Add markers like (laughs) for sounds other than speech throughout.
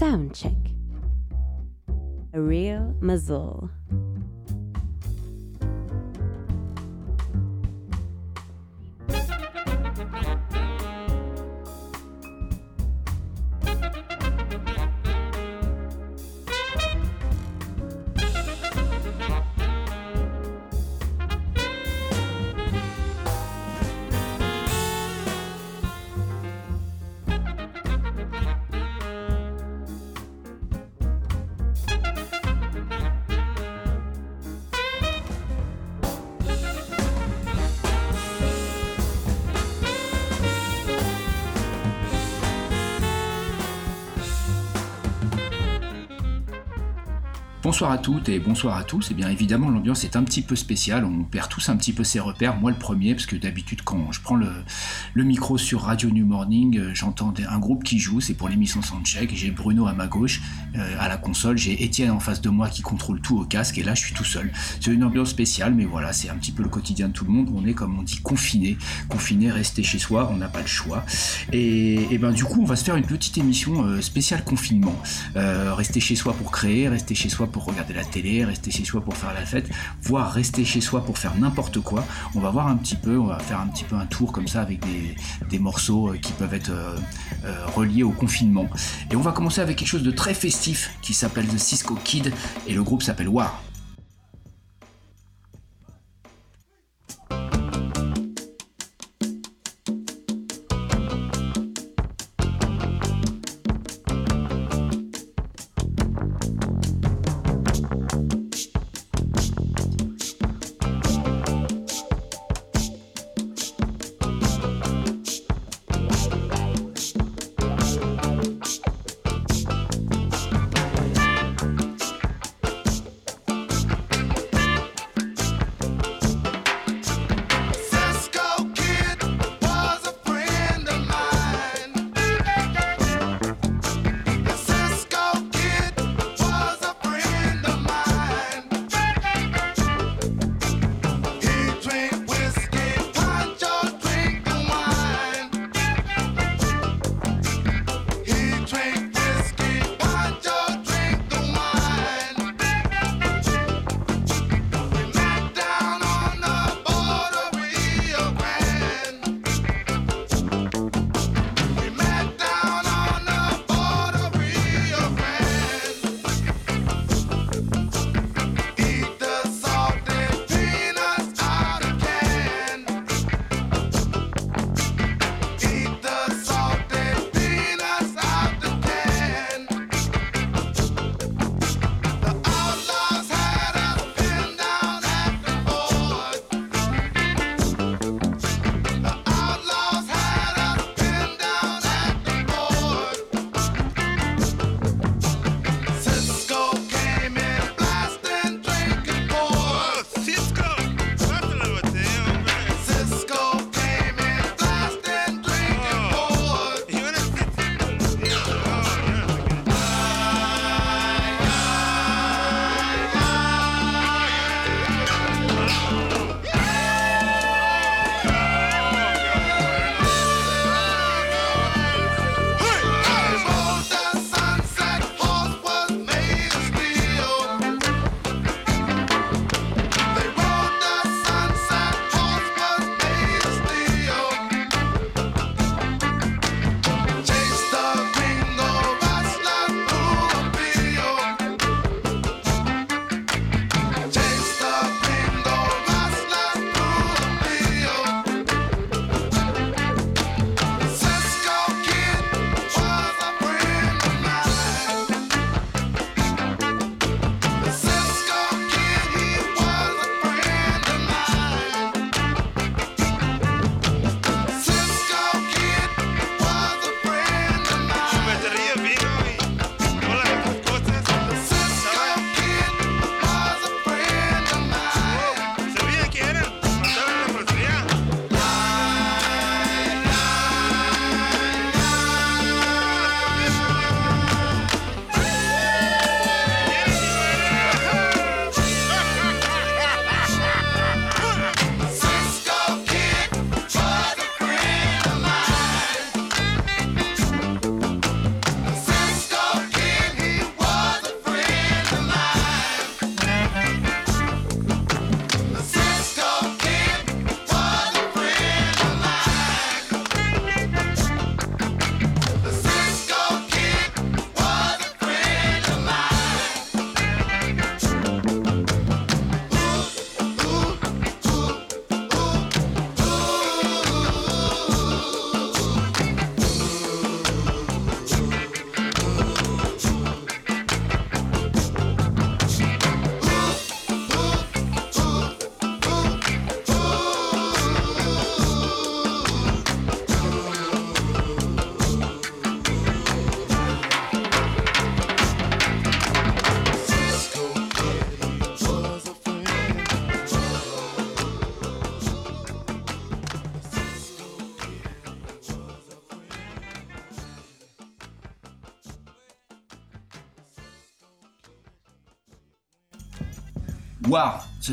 Sound check. A real muzzle. Bonsoir à toutes et bonsoir à tous. Et eh bien évidemment, l'ambiance est un petit peu spéciale. On perd tous un petit peu ses repères. Moi, le premier, parce que d'habitude, quand je prends le, micro sur Radio New Morning, euh, j'entends un groupe qui joue. C'est pour l'émission Soundcheck. J'ai Bruno à ma gauche, euh, à la console. J'ai Étienne en face de moi qui contrôle tout au casque. Et là, je suis tout seul. C'est une ambiance spéciale, mais voilà, c'est un petit peu le quotidien de tout le monde. On est, comme on dit, confiné. Confiné, rester chez soi. On n'a pas le choix. Et, ben du coup, on va se faire une petite émission euh, spéciale confinement. rester chez soi pour créer, rester chez soi pour regarder la télé, rester chez soi pour faire la fête, voire rester chez soi pour faire n'importe quoi. On va voir un petit peu, on va faire un petit peu un tour comme ça avec des, morceaux euh, qui peuvent être euh, euh, reliés au confinement. Et on va commencer avec quelque chose de très festif qui s'appelle The Cisco Kid et le groupe s'appelle War.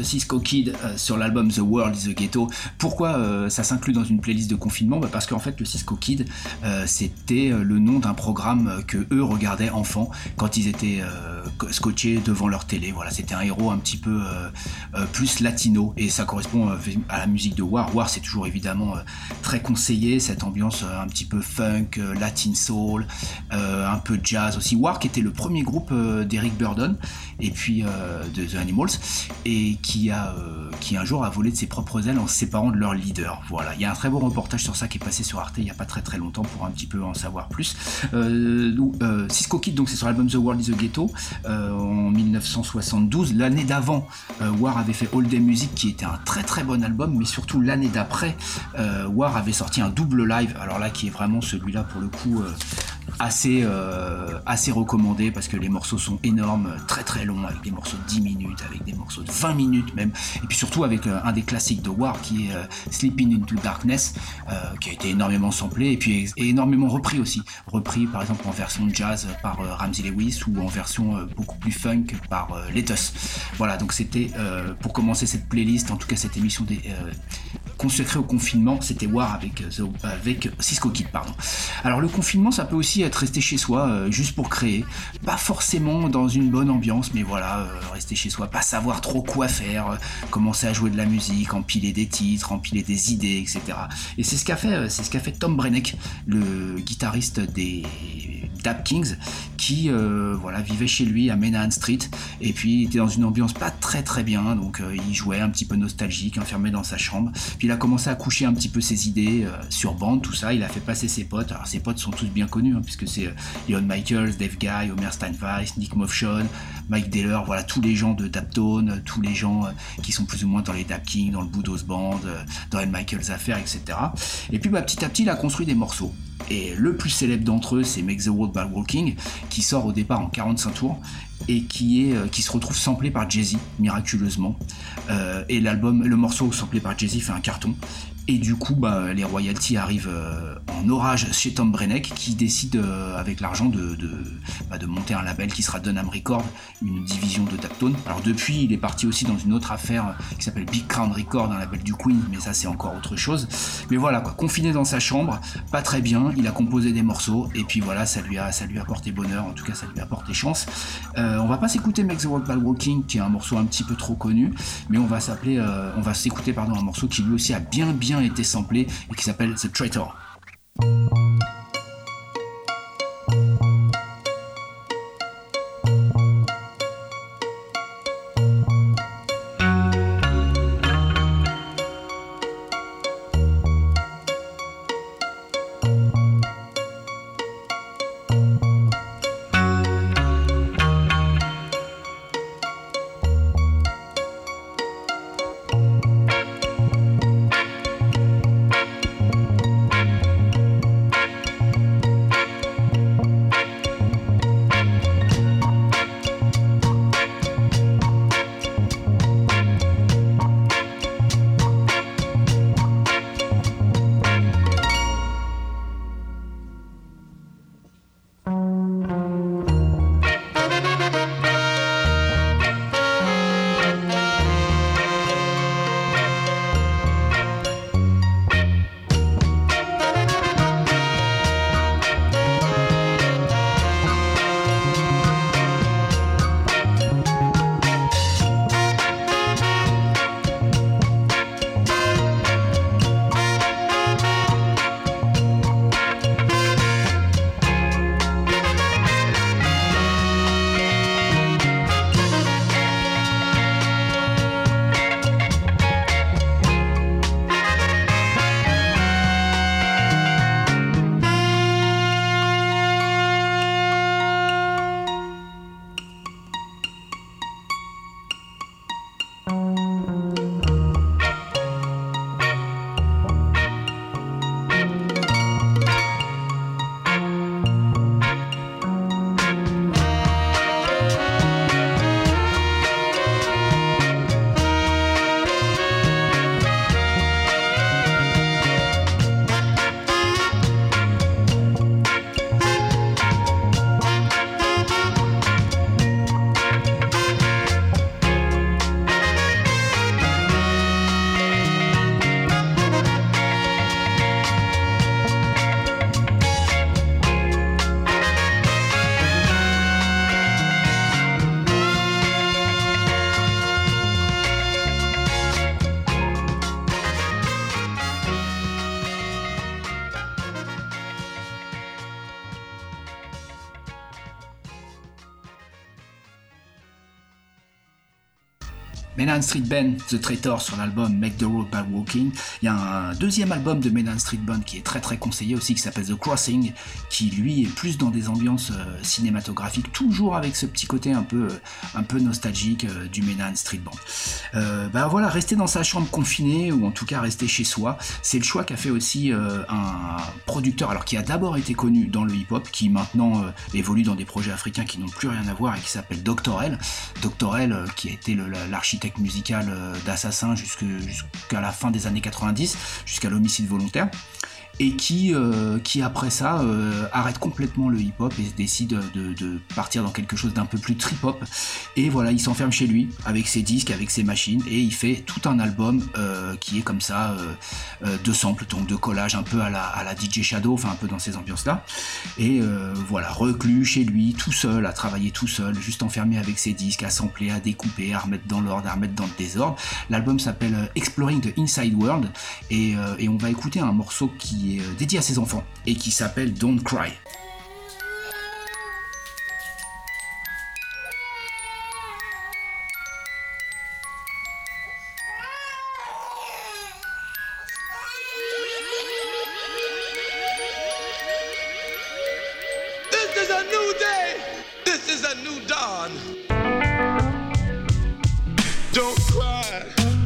Cisco Kid euh, sur l'album The World is a Ghetto. Pourquoi euh, ça s'inclut dans une playlist de confinement? Bah, Parce qu'en fait, le Cisco Kid, euh, c'était le nom d'un programme que eux regardaient enfants quand ils étaient scotchés devant leur télé. Voilà, c'était un héros un petit peu plus latino et ça correspond à la musique de War. War, c'est toujours évidemment très conseillé, cette ambiance un petit peu funk, latin soul, un peu jazz aussi. War qui était le premier groupe d'Eric Burdon et puis de The Animals et qui, a, euh, qui un jour a volé de ses propres ailes en se séparant de leur leader. Voilà, il y a un très beau reportage sur ça qui est passé sur Arte il n'y a pas très très longtemps pour un petit peu en savoir plus. Euh, euh, Cisco Kid, donc c'est sur l'album The World is a Ghetto en 1972. L'année d'avant, War avait fait All Day Music qui était un très très bon album, mais surtout l'année d'après, War avait sorti un double live, alors là qui est vraiment celui-là pour le coup assez, euh, assez recommandé parce que les morceaux sont énormes, très très longs, avec des morceaux de 10 minutes, avec des morceaux de 20 minutes même, et puis surtout avec euh, un des classiques de War qui est euh, Sleeping into Darkness, qui a été énormément samplé et puis énormément repris aussi, repris par exemple en version jazz par Ramsey Lewis ou en version beaucoup plus funk par Letus. Voilà, donc c'était pour commencer cette playlist, en tout cas cette émission des, consacrée au confinement, c'était War avec, avec Cisco Kid. Pardon. Alors le confinement, ça peut aussi être rester chez soi euh, juste pour créer. Pas forcément dans une bonne ambiance, mais voilà, euh, rester chez soi, pas savoir trop quoi faire, euh, commencer à jouer de la musique, empiler des titres, empiler des idées, etc. Et c'est ce qu'a fait, c'est ce qu'a fait Tom Brenneck, le guitariste des Dap Kings, qui voilà vivait chez lui à Menahan Street, et puis il était dans une ambiance pas très très bien, donc il jouait un petit peu nostalgique, enfermé dans sa chambre. Puis il commencé à coucher un petit peu ses idées sur bande, tout ça. Il a fait passer ses potes. Alors ses potes sont tous bien connus, hein, puisque c'est euh, Leon Michaels, Dave Guy, Homer Steinweiss, Nick Moffshon, Mike Deller, voilà tous les gens de Daptone, tous les gens euh, qui sont plus ou moins dans les Dap Kings, dans le Boudos Band, euh, dans Ed Michaels Affair, etc. Et puis bah, petit à petit, il a construit des morceaux. Et le plus célèbre d'entre eux, c'est Make the World by Walking, qui sort au départ en 45 tours et qui, est, qui se retrouve samplé par Jay-Z, miraculeusement. et l'album, le morceau samplé par Jay-Z fait un carton. Et du coup, bah, les royalties arrivent euh, en orage chez Tom Brenneck qui décide euh, avec l'argent de, bah, de, monter un label qui sera Dunham Records, une division de Daptone. Alors depuis, il est parti aussi dans une autre affaire qui s'appelle Big Crown Records, un label du Queen, mais ça c'est encore autre chose. Mais voilà, confiné dans sa chambre, pas très bien, il a composé des morceaux et puis voilà, ça lui a, ça lui a apporté bonheur, en tout cas ça lui a apporté chance. Euh, on va pas s'écouter Make the World Ball Walking, qui est un morceau un petit peu trop connu, mais on va on va s'écouter un morceau qui lui aussi a bien bien été samplé et qui s'appelle The Traitor. Street Band, The Traitor sur l'album Make the Road by Walking. Il y a un deuxième album de Menan Street Band qui est très très conseillé aussi, qui s'appelle The Crossing, qui lui est plus dans des ambiances euh, cinématographiques, toujours avec ce petit côté un peu, un peu nostalgique euh, du Menan Street Band. Euh, bah voilà, rester dans sa chambre confinée, ou en tout cas rester chez soi, c'est le choix qu'a fait aussi un producteur, alors qui a d'abord été connu dans le hip-hop, qui maintenant évolue dans des projets africains qui n'ont plus rien à voir et qui s'appelle Doctorel. Doctorel qui a été l'architecte musical euh, d'Assassin jusqu'à la fin des années 90, jusqu'à l'homicide volontaire et qui, euh, qui après ça euh, arrête complètement le hip-hop et décide de, partir dans quelque chose d'un peu plus trip-hop. Et voilà, il s'enferme chez lui avec ses disques, avec ses machines, et il fait tout un album euh, qui est comme ça, de samples, donc de collage un peu à la, à la DJ Shadow, enfin un peu dans ces ambiances-là. Et voilà, reclus chez lui, tout seul, à travailler tout seul, juste enfermé avec ses disques, à sampler, à découper, à remettre dans l'ordre, à remettre dans le désordre. L'album s'appelle Exploring the Inside World, et, et on va écouter un morceau qui euh, dédié à ses enfants et qui s'appelle Don't Cry. Don't cry.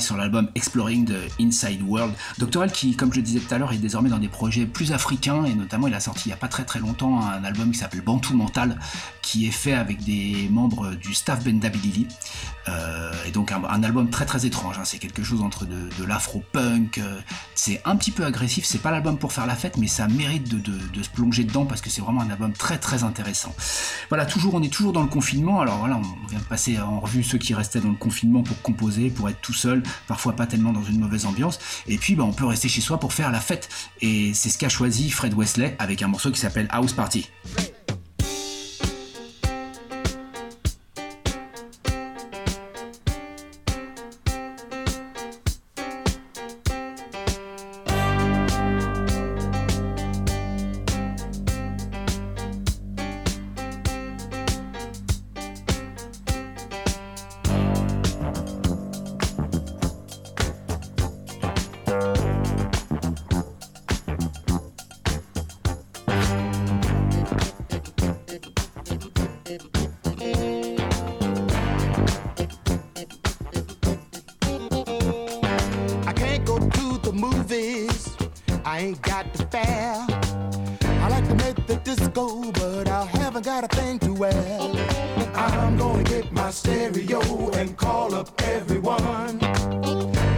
Sur l'album Exploring the Inside World. Doctorel qui, comme je le disais tout à l'heure, est désormais dans des projets plus africains et notamment il a sorti il n'y a pas très très longtemps un album qui s'appelle Bantu Mental qui est fait avec des membres du staff Bendability. Euh, et donc un, album très très étrange, hein. c'est quelque chose entre de, l'afro-punk, euh, c'est un petit peu agressif, c'est pas l'album pour faire la fête mais ça mérite de, se plonger dedans parce que c'est vraiment un album très très intéressant. Voilà, toujours, on est toujours dans le confinement, alors voilà, on vient de passer en revue ceux qui restaient dans le confinement pour composer, pour être tout seul, parfois pas tellement dans une mauvaise ambiance, et puis bah, on peut rester chez soi pour faire la fête. Et c'est ce qu'a choisi Fred Wesley avec un morceau qui s'appelle House Party. movies. I ain't got the fare. I like to make the disco, but I haven't got a thing to wear. I'm gonna get my stereo and call up everyone.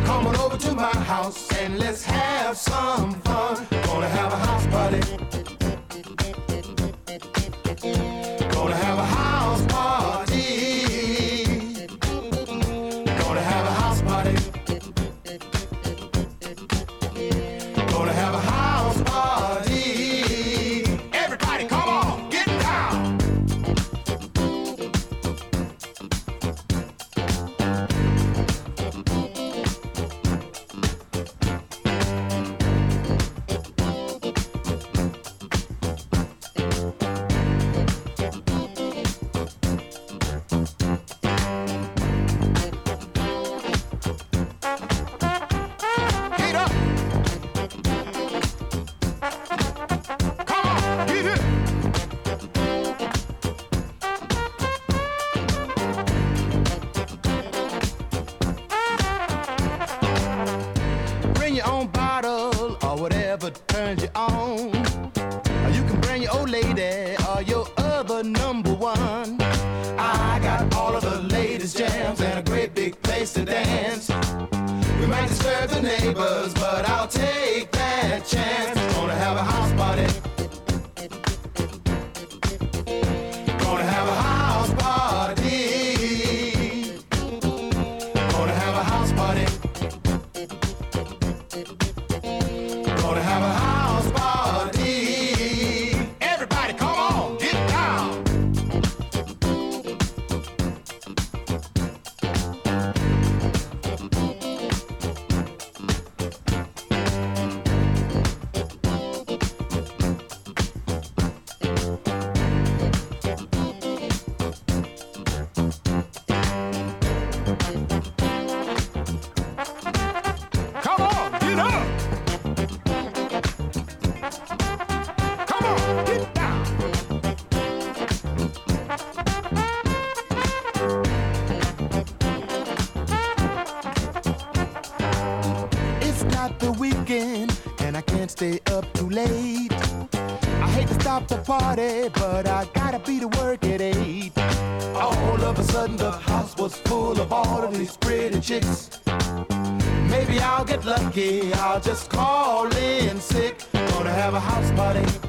Come on over to my house and let's have some fun. Gonna have a house party. But I gotta be to work at eight. All of a sudden, the house was full of all of these pretty chicks. Maybe I'll get lucky, I'll just call in sick. Gonna have a house party.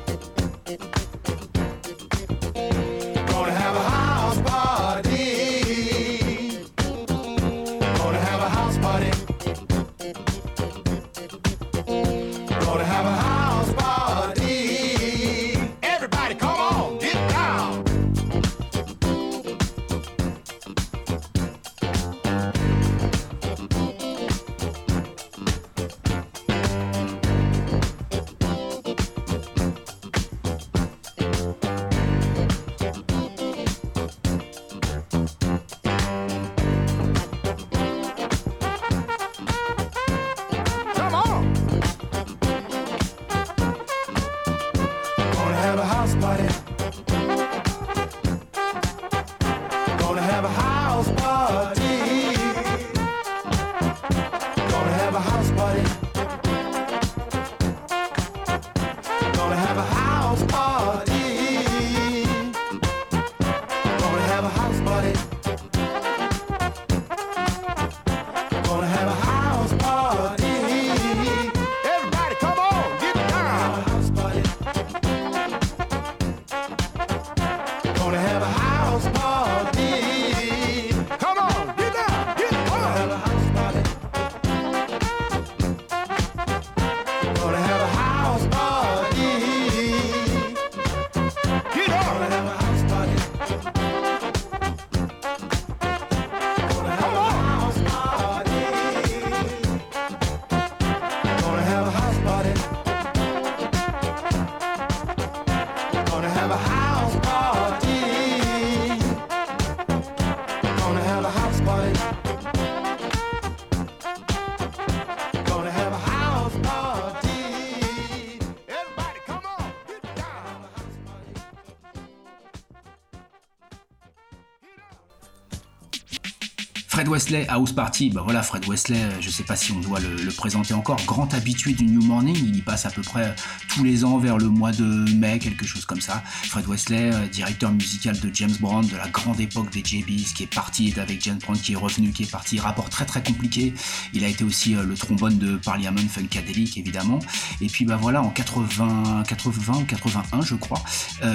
Wesley, House Party, bah voilà, Fred Wesley, euh, je sais pas si on doit le, présenter encore, grand habitué du New Morning, il y passe à peu près tous les ans vers le mois de mai, quelque chose comme ça. Fred Wesley, directeur musical de James Brown, de la grande époque des JBs, qui est parti, avec James Brown, qui est revenu, qui est parti, rapport très très compliqué. Il a été aussi le trombone de Parliament Funkadelic, évidemment. Et puis bah voilà, en 80, 80 ou 81, je crois,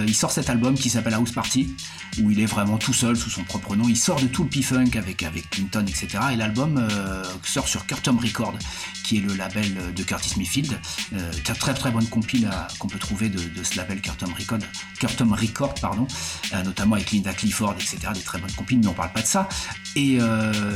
il sort cet album qui s'appelle House Party, où il est vraiment tout seul, sous son propre nom. Il sort de tout le P-Funk avec, avec Clinton, etc. Et l'album euh, sort sur Curtom Record, qui est le label de Curtis Mayfield. Euh, très très bonne compile qu'on peut trouver de, ce label Curtom Record, pardon, euh, notamment avec Linda Clifford, etc. Des très bonnes compiles, mais on parle pas de ça. Et,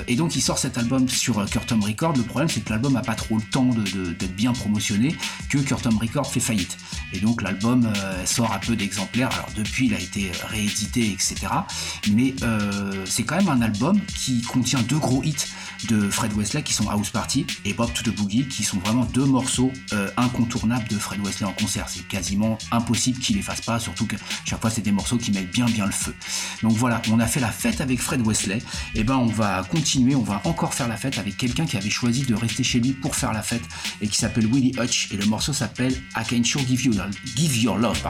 et donc il sort cet album sur Curtom Record. Le problème c'est que l'album a pas trop le temps d'être bien promotionné, que Curtom Record fait faillite. Et donc l'album sort un peu d'exemplaires. Alors depuis il a été réédité, etc. Mais c'est quand même un album qui contient deux gros hits de Fred Wesley qui sont House Party et Bob to the Qui sont vraiment deux morceaux euh, incontournables de Fred Wesley en concert. C'est quasiment impossible qu'il les fasse pas, surtout que chaque fois c'est des morceaux qui mettent bien le feu. Donc voilà, on a fait la fête avec Fred Wesley. Et ben on va continuer, on va encore faire la fête avec quelqu'un qui avait choisi de rester chez lui pour faire la fête et qui s'appelle Willie Hutch et le morceau s'appelle I Can Sure Give You Give Your Love.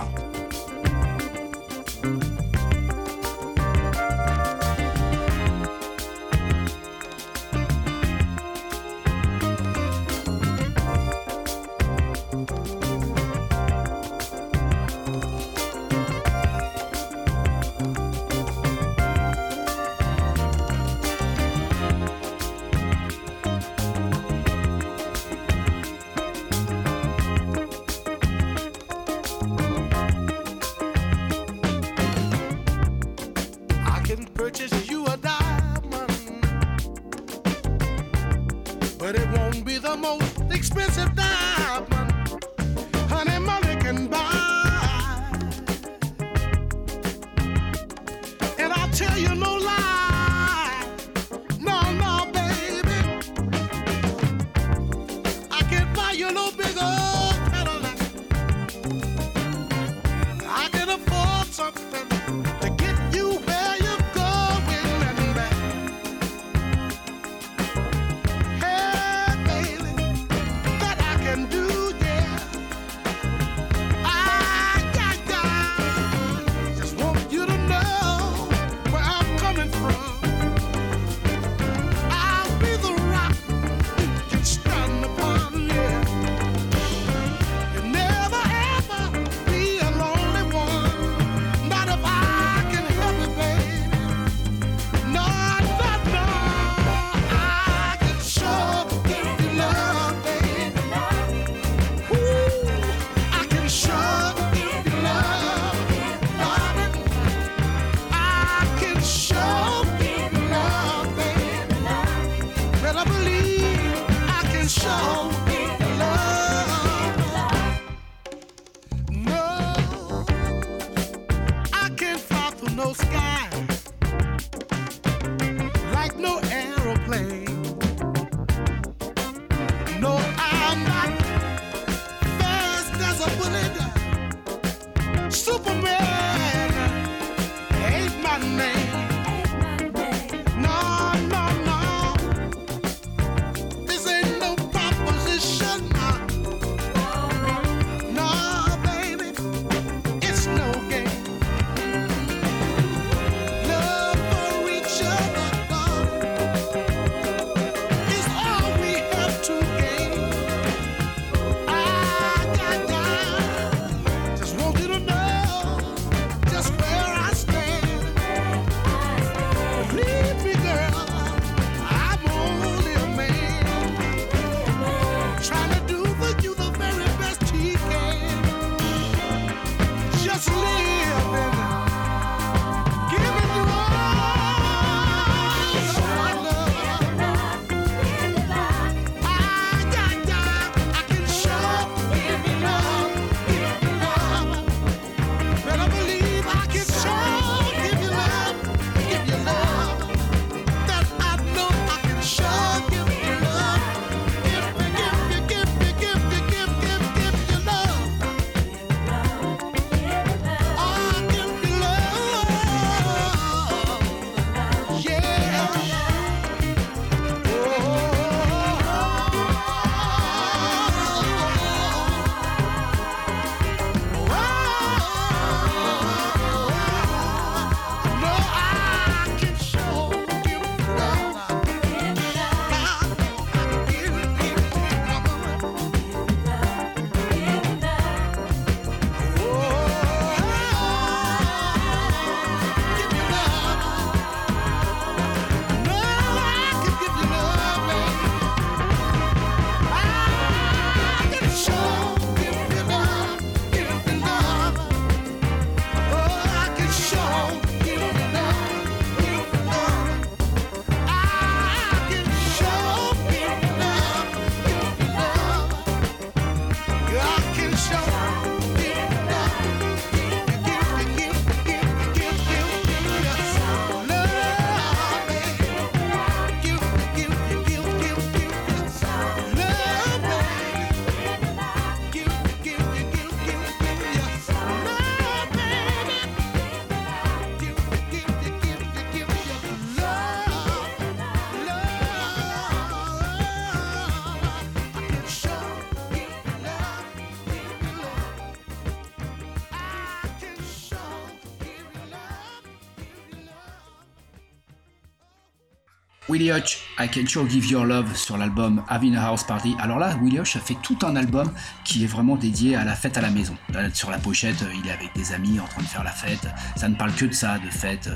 Willie Hutch, I Can Sure Give Your Love sur l'album Having a House Party. Alors là, Willie Hutch a fait tout un album qui est vraiment dédié à la fête à la maison. sur la pochette, il est avec des amis en train de faire la fête. Ça ne parle que de ça, de fête,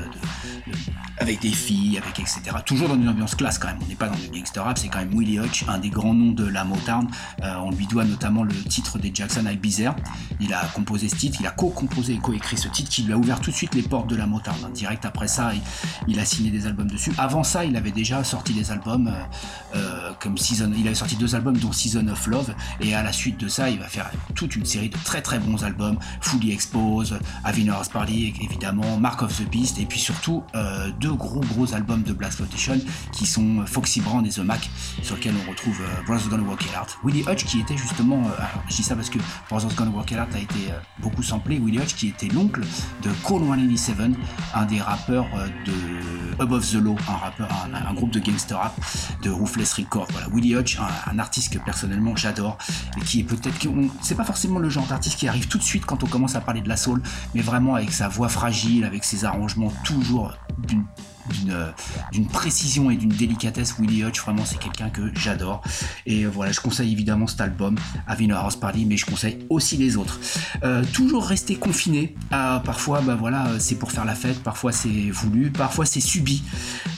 avec des filles, avec etc. Toujours dans une ambiance classe quand même. On n'est pas dans du gangster rap, c'est quand même Willie Hutch, un des grands noms de la Motown. Euh, on lui doit notamment le titre des Jackson avec Bizarre. Il a composé ce titre, il a co-composé et co-écrit ce titre qui lui a ouvert tout de suite les portes de la Motown. Direct après ça, il, a signé des albums dessus. Avant ça, il avait sorti des albums euh, euh, comme Season. Il avait sorti deux albums dont Season of Love. Et à la suite de ça, il va faire toute une série de très très bons albums. Fully Expose, Avinor's Party évidemment, Mark of the Beast et puis surtout euh, deux gros gros albums de Blast Flotation qui sont Foxy Brand et The Mac sur lesquels on retrouve Brothers Gonna Walk It Out. Willie Hutch qui était justement, alors je dis ça parce que Brothers Gonna Walk It Out a été beaucoup samplé. Willie Hutch qui était l'oncle de Cole 187, un des rappeurs de Above the Law, un rappeur, un, groupe de gangster rap de Ruthless Records. Voilà, Willie Hutch, un, artiste que personnellement j'adore et qui est peut-être, c'est pas forcément le genre d'artiste qui arrive tout de suite quand on commence à parler de la soul, mais vraiment avec sa voix fragile, avec ses arrangements toujours d'une d'une précision et d'une délicatesse. Willie Hutch, vraiment, c'est quelqu'un que j'adore. Et euh, voilà, je conseille évidemment cet album, Having a House Party, mais je conseille aussi les autres. Euh, toujours rester confiné. parfois, bah voilà, c'est pour faire la fête, parfois c'est voulu, parfois c'est subi.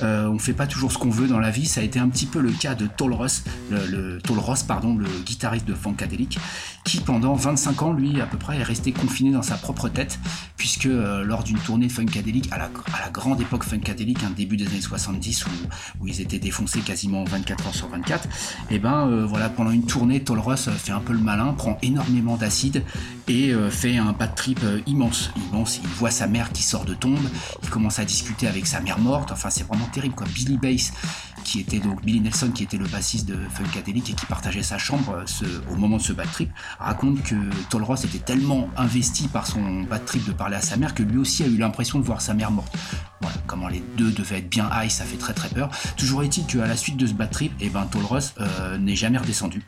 on fait pas toujours ce qu'on veut dans la vie. Ça a été un petit peu le cas de Tol Ross, le, Ross, pardon, le guitariste de Funkadelic, qui pendant 25 ans, lui, à peu près, est resté confiné dans sa propre tête, puisque lors d'une tournée Funkadelic, à à la grande époque Funkadelic, un début des années 70 où, ils étaient défoncés quasiment 24 heures sur 24, et ben euh, voilà, pendant une tournée, Tolros fait un peu le malin, prend énormément d'acide et euh, fait un bad trip euh, immense. Immense, il voit sa mère qui sort de tombe, il commence à discuter avec sa mère morte, enfin c'est vraiment terrible quoi. Billy Bass qui était donc Billy Nelson, qui était le bassiste de Funkadelic et qui partageait sa chambre au moment de ce bad trip, raconte que Tolros était tellement investi par son bad trip de parler à sa mère que lui aussi a eu l'impression de voir sa mère morte. Voilà, comment les deux devaient être bien high, ça fait très très peur. Toujours est-il qu'à la suite de ce bad trip, et eh ben, euh, n'est jamais redescendu.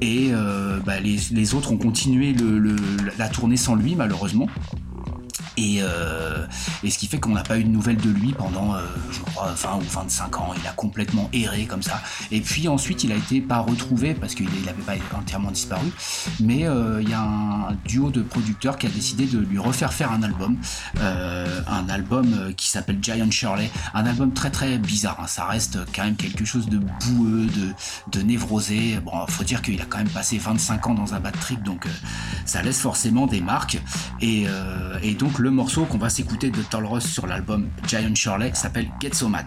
Et euh, bah, les, autres ont continué la tournée sans lui, malheureusement. Euh, et, ce qui fait qu'on n'a pas eu de nouvelles de lui pendant, euh, je crois, 20 ou 25 ans. Il a complètement erré comme ça. Et puis ensuite, il a été pas retrouvé parce qu'il n'avait pas entièrement disparu. Mais euh, il y a un duo de producteurs qui a décidé de lui refaire faire un album. un album qui s'appelle Giant Shirley. Un album très très bizarre. Hein. Ça reste quand même quelque chose de boueux, de, névrosé. Bon, faut dire qu'il a quand même passé 25 ans dans un bad trip. Donc ça laisse forcément des marques. Et donc le morceau qu'on va s'écouter de Ross sur l'album Giant Shirley s'appelle Get So Mad.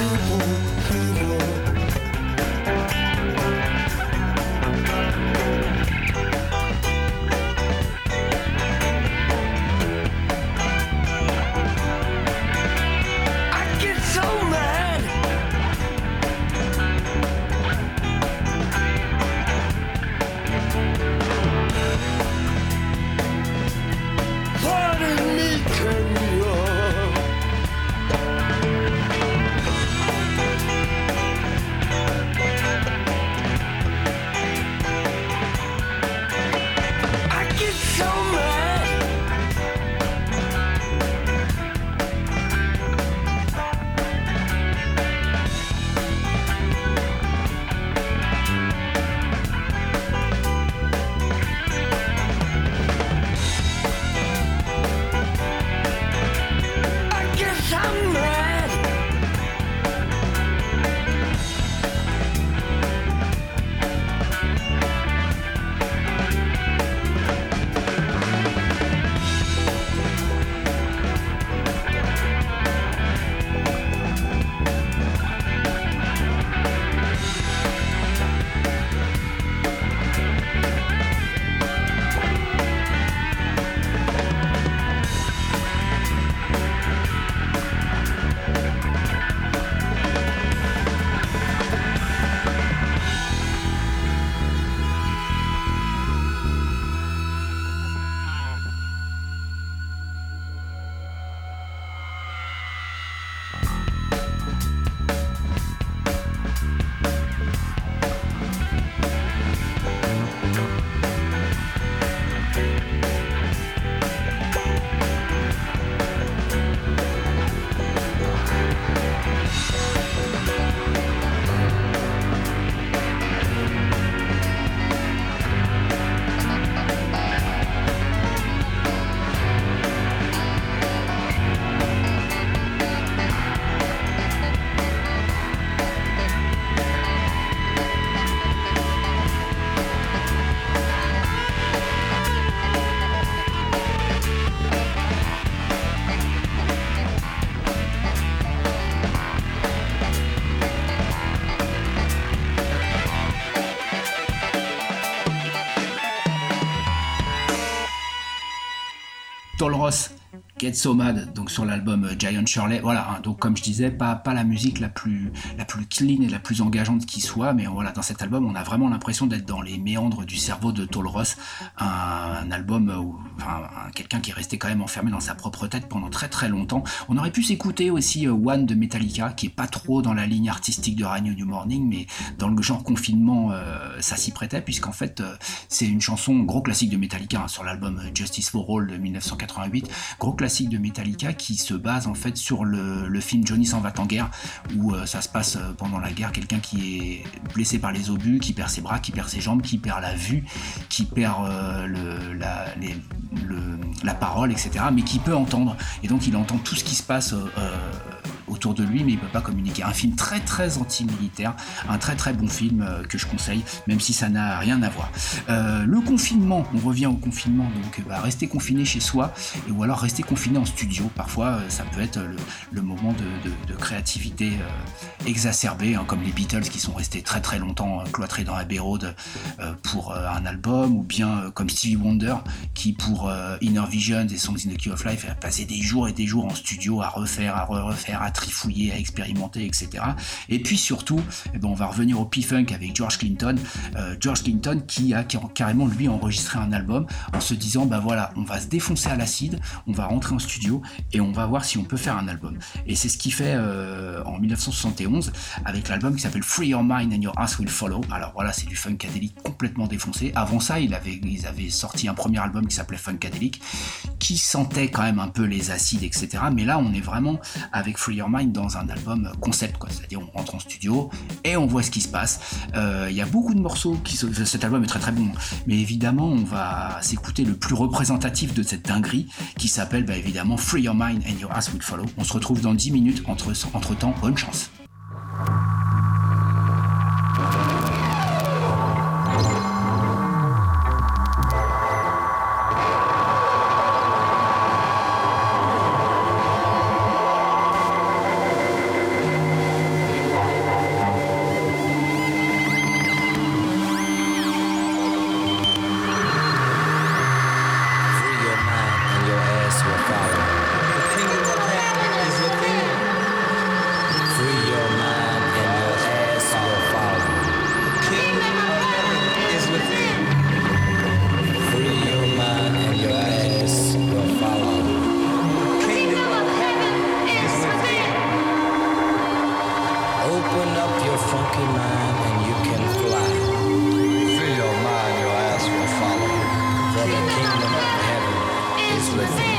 people Get So Mad, donc sur l'album euh, Giant Shirley. Voilà, hein, donc comme je disais, pas, pas la musique la plus, la plus clean et la plus engageante qui soit, mais voilà, dans cet album, on a vraiment l'impression d'être dans les méandres du cerveau de Tol Ross, un, album où, enfin, quelqu'un qui est resté quand même enfermé dans sa propre tête pendant très très longtemps. On aurait pu s'écouter aussi euh, One de Metallica, qui est pas trop dans la ligne artistique de Radio New Morning, mais dans le genre confinement, euh, ça s'y prêtait, puisqu'en fait, c'est une chanson gros classique de Metallica hein, sur l'album Justice for All de 1988, gros classique de Metallica qui se base en fait sur le, film Johnny s'en va en guerre où euh, ça se passe euh, pendant la guerre, quelqu'un qui est blessé par les obus, qui perd ses bras, qui perd ses jambes, qui perd la vue, qui perd euh, le, la, la, parole, etc. mais qui peut entendre et donc il entend tout ce qui se passe autour de lui, mais il peut pas communiquer. Un film très très anti-militaire, un très très bon film euh, que je conseille, même si ça n'a rien à voir. Euh, le confinement, on revient au confinement, donc bah, rester confiné chez soi, et, ou alors rester confiné en studio. Parfois, euh, ça peut être le, moment de, créativité exacerbée, hein, comme les Beatles qui sont restés très très longtemps cloîtrés dans la Road pour un album, ou bien comme Stevie Wonder qui pour Inner Vision et Songs in the Key of Life a passé des jours et des jours en studio à refaire, à refaire, à trifouiller, à expérimenter, etc. Et puis surtout, eh ben, on va revenir au P-Funk avec George Clinton. Euh, George Clinton qui a carrément lui enregistré un album en se disant bah voilà, on va se défoncer à l'acide, on va rentrer en studio et on va voir si on peut faire un album. Et c'est ce qu'il fait euh, en 1971 avec l'album qui s'appelle Free Your Mind and Your Ass Will Follow. Alors voilà, c'est du funkadelic complètement défoncé. Avant ça, il avait, ils avaient sorti un premier album qui s'appelait Funkadelic qui sentait quand même un peu les acides, etc. Mais là, on est vraiment avec Free Your Mind dans un album concept, quoi. C'est-à-dire on rentre en studio et on voit ce qui se passe. Euh, il y a beaucoup de morceaux qui cet album est très très bon, mais évidemment on va s'écouter le plus représentatif de cette dinguerie qui s'appelle bah, évidemment Free Your Mind and Your Ass Will Follow. On se retrouve dans 10 minutes entre, entre temps, bonne chance. The kingdom of heaven is within.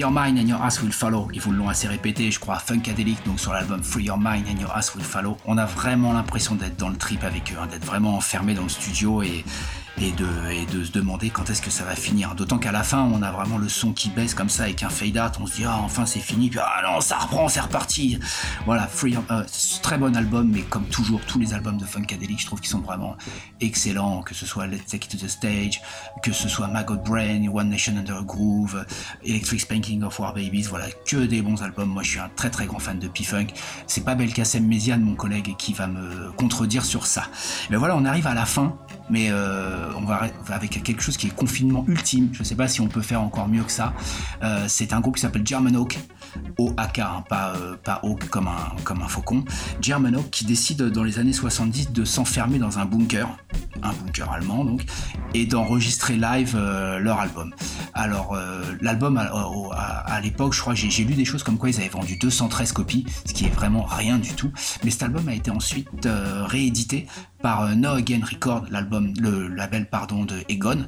Your Mind and Your Ass Will Follow. Ils vous l'ont assez répété, je crois, Funkadelic, donc sur l'album Free Your Mind and Your Ass Will Follow. On a vraiment l'impression d'être dans le trip avec eux, hein, d'être vraiment enfermé dans le studio et, et, de, se demander quand est-ce que ça va finir. D'autant qu'à la fin, on a vraiment le son qui baisse comme ça avec un fade out. On se dit, ah, enfin c'est fini, puis ah non, ça reprend, c'est reparti. Voilà, euh, très bon album, mais comme toujours, tous les albums de Funkadelic, je trouve qu'ils sont vraiment excellents, que ce soit Let's Take It to the Stage, que ce soit Maggot Brain, One Nation Under a Groove, Electric Spanking of War Babies, voilà, que des bons albums. Moi, je suis un très très grand fan de P-Funk. C'est pas Belkacem Méziane, mon collègue, qui va me contredire sur ça. Mais voilà, on arrive à la fin, mais euh, on va avec quelque chose qui est confinement ultime. Je ne sais pas si on peut faire encore mieux que ça. c'est un groupe qui s'appelle German Oak, O-A-K, hein, pas, Oak comme un, faucon. German Oak qui décide dans les années 70 de s'enfermer dans un bunker, un bunker allemand donc, et d'enregistrer live leur album. Alors l'album à, l'époque, je crois j'ai lu des choses comme quoi ils avaient vendu 213 copies, ce qui est vraiment rien du tout. Mais cet album a été ensuite réédité par euh, No Again Record, l'album, le label pardon de Egon,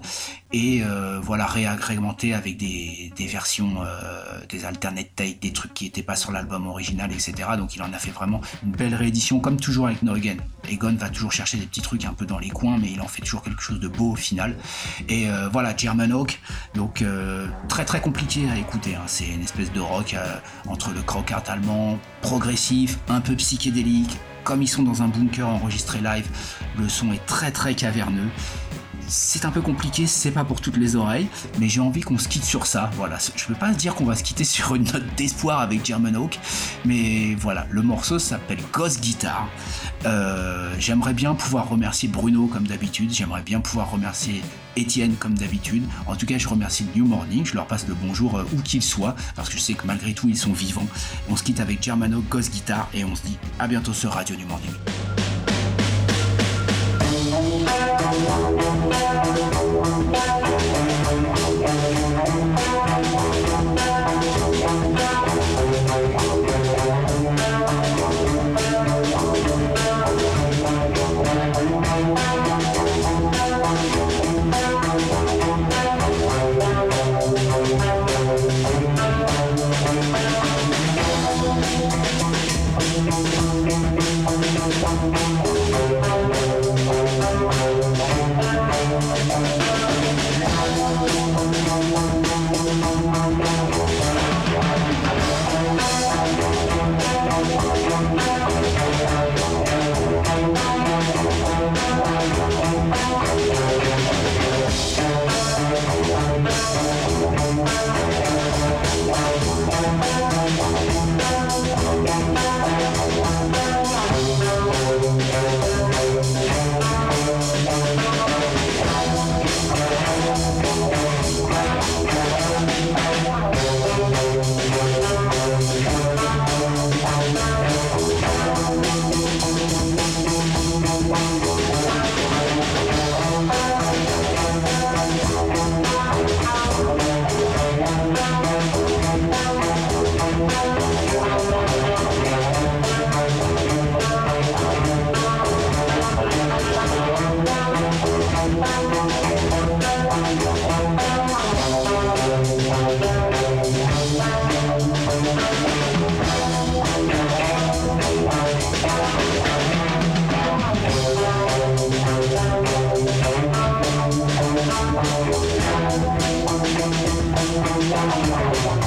et euh, voilà réagrémenté avec des, versions, euh, des alternate des trucs qui n'étaient pas sur l'album original, etc. Donc il en a fait vraiment une belle réédition, comme toujours avec No Again. Egon va toujours chercher des petits trucs un peu dans les coins, mais il en fait toujours quelque chose de beau au final. Et voilà, German Oak, donc très très compliqué à écouter. Hein. C'est une espèce de rock entre le crock art allemand, progressif, un peu psychédélique, comme ils sont dans un bunker enregistré live, le son est très très caverneux. C'est un peu compliqué, c'est pas pour toutes les oreilles, mais j'ai envie qu'on se quitte sur ça. Voilà, je peux pas dire qu'on va se quitter (laughs) sur une note d'espoir avec German Oak, mais voilà, le morceau s'appelle Ghost Guitar. Euh, j'aimerais bien pouvoir remercier Bruno comme d'habitude, j'aimerais bien pouvoir remercier Étienne comme d'habitude. En tout cas, je remercie New Morning, je leur passe le bonjour euh, où qu'ils soient, parce que je sais que malgré tout, ils sont vivants. On se quitte avec Germano Ghost Guitar et on se dit à bientôt sur Radio New Morning. Thank one, one, one, one.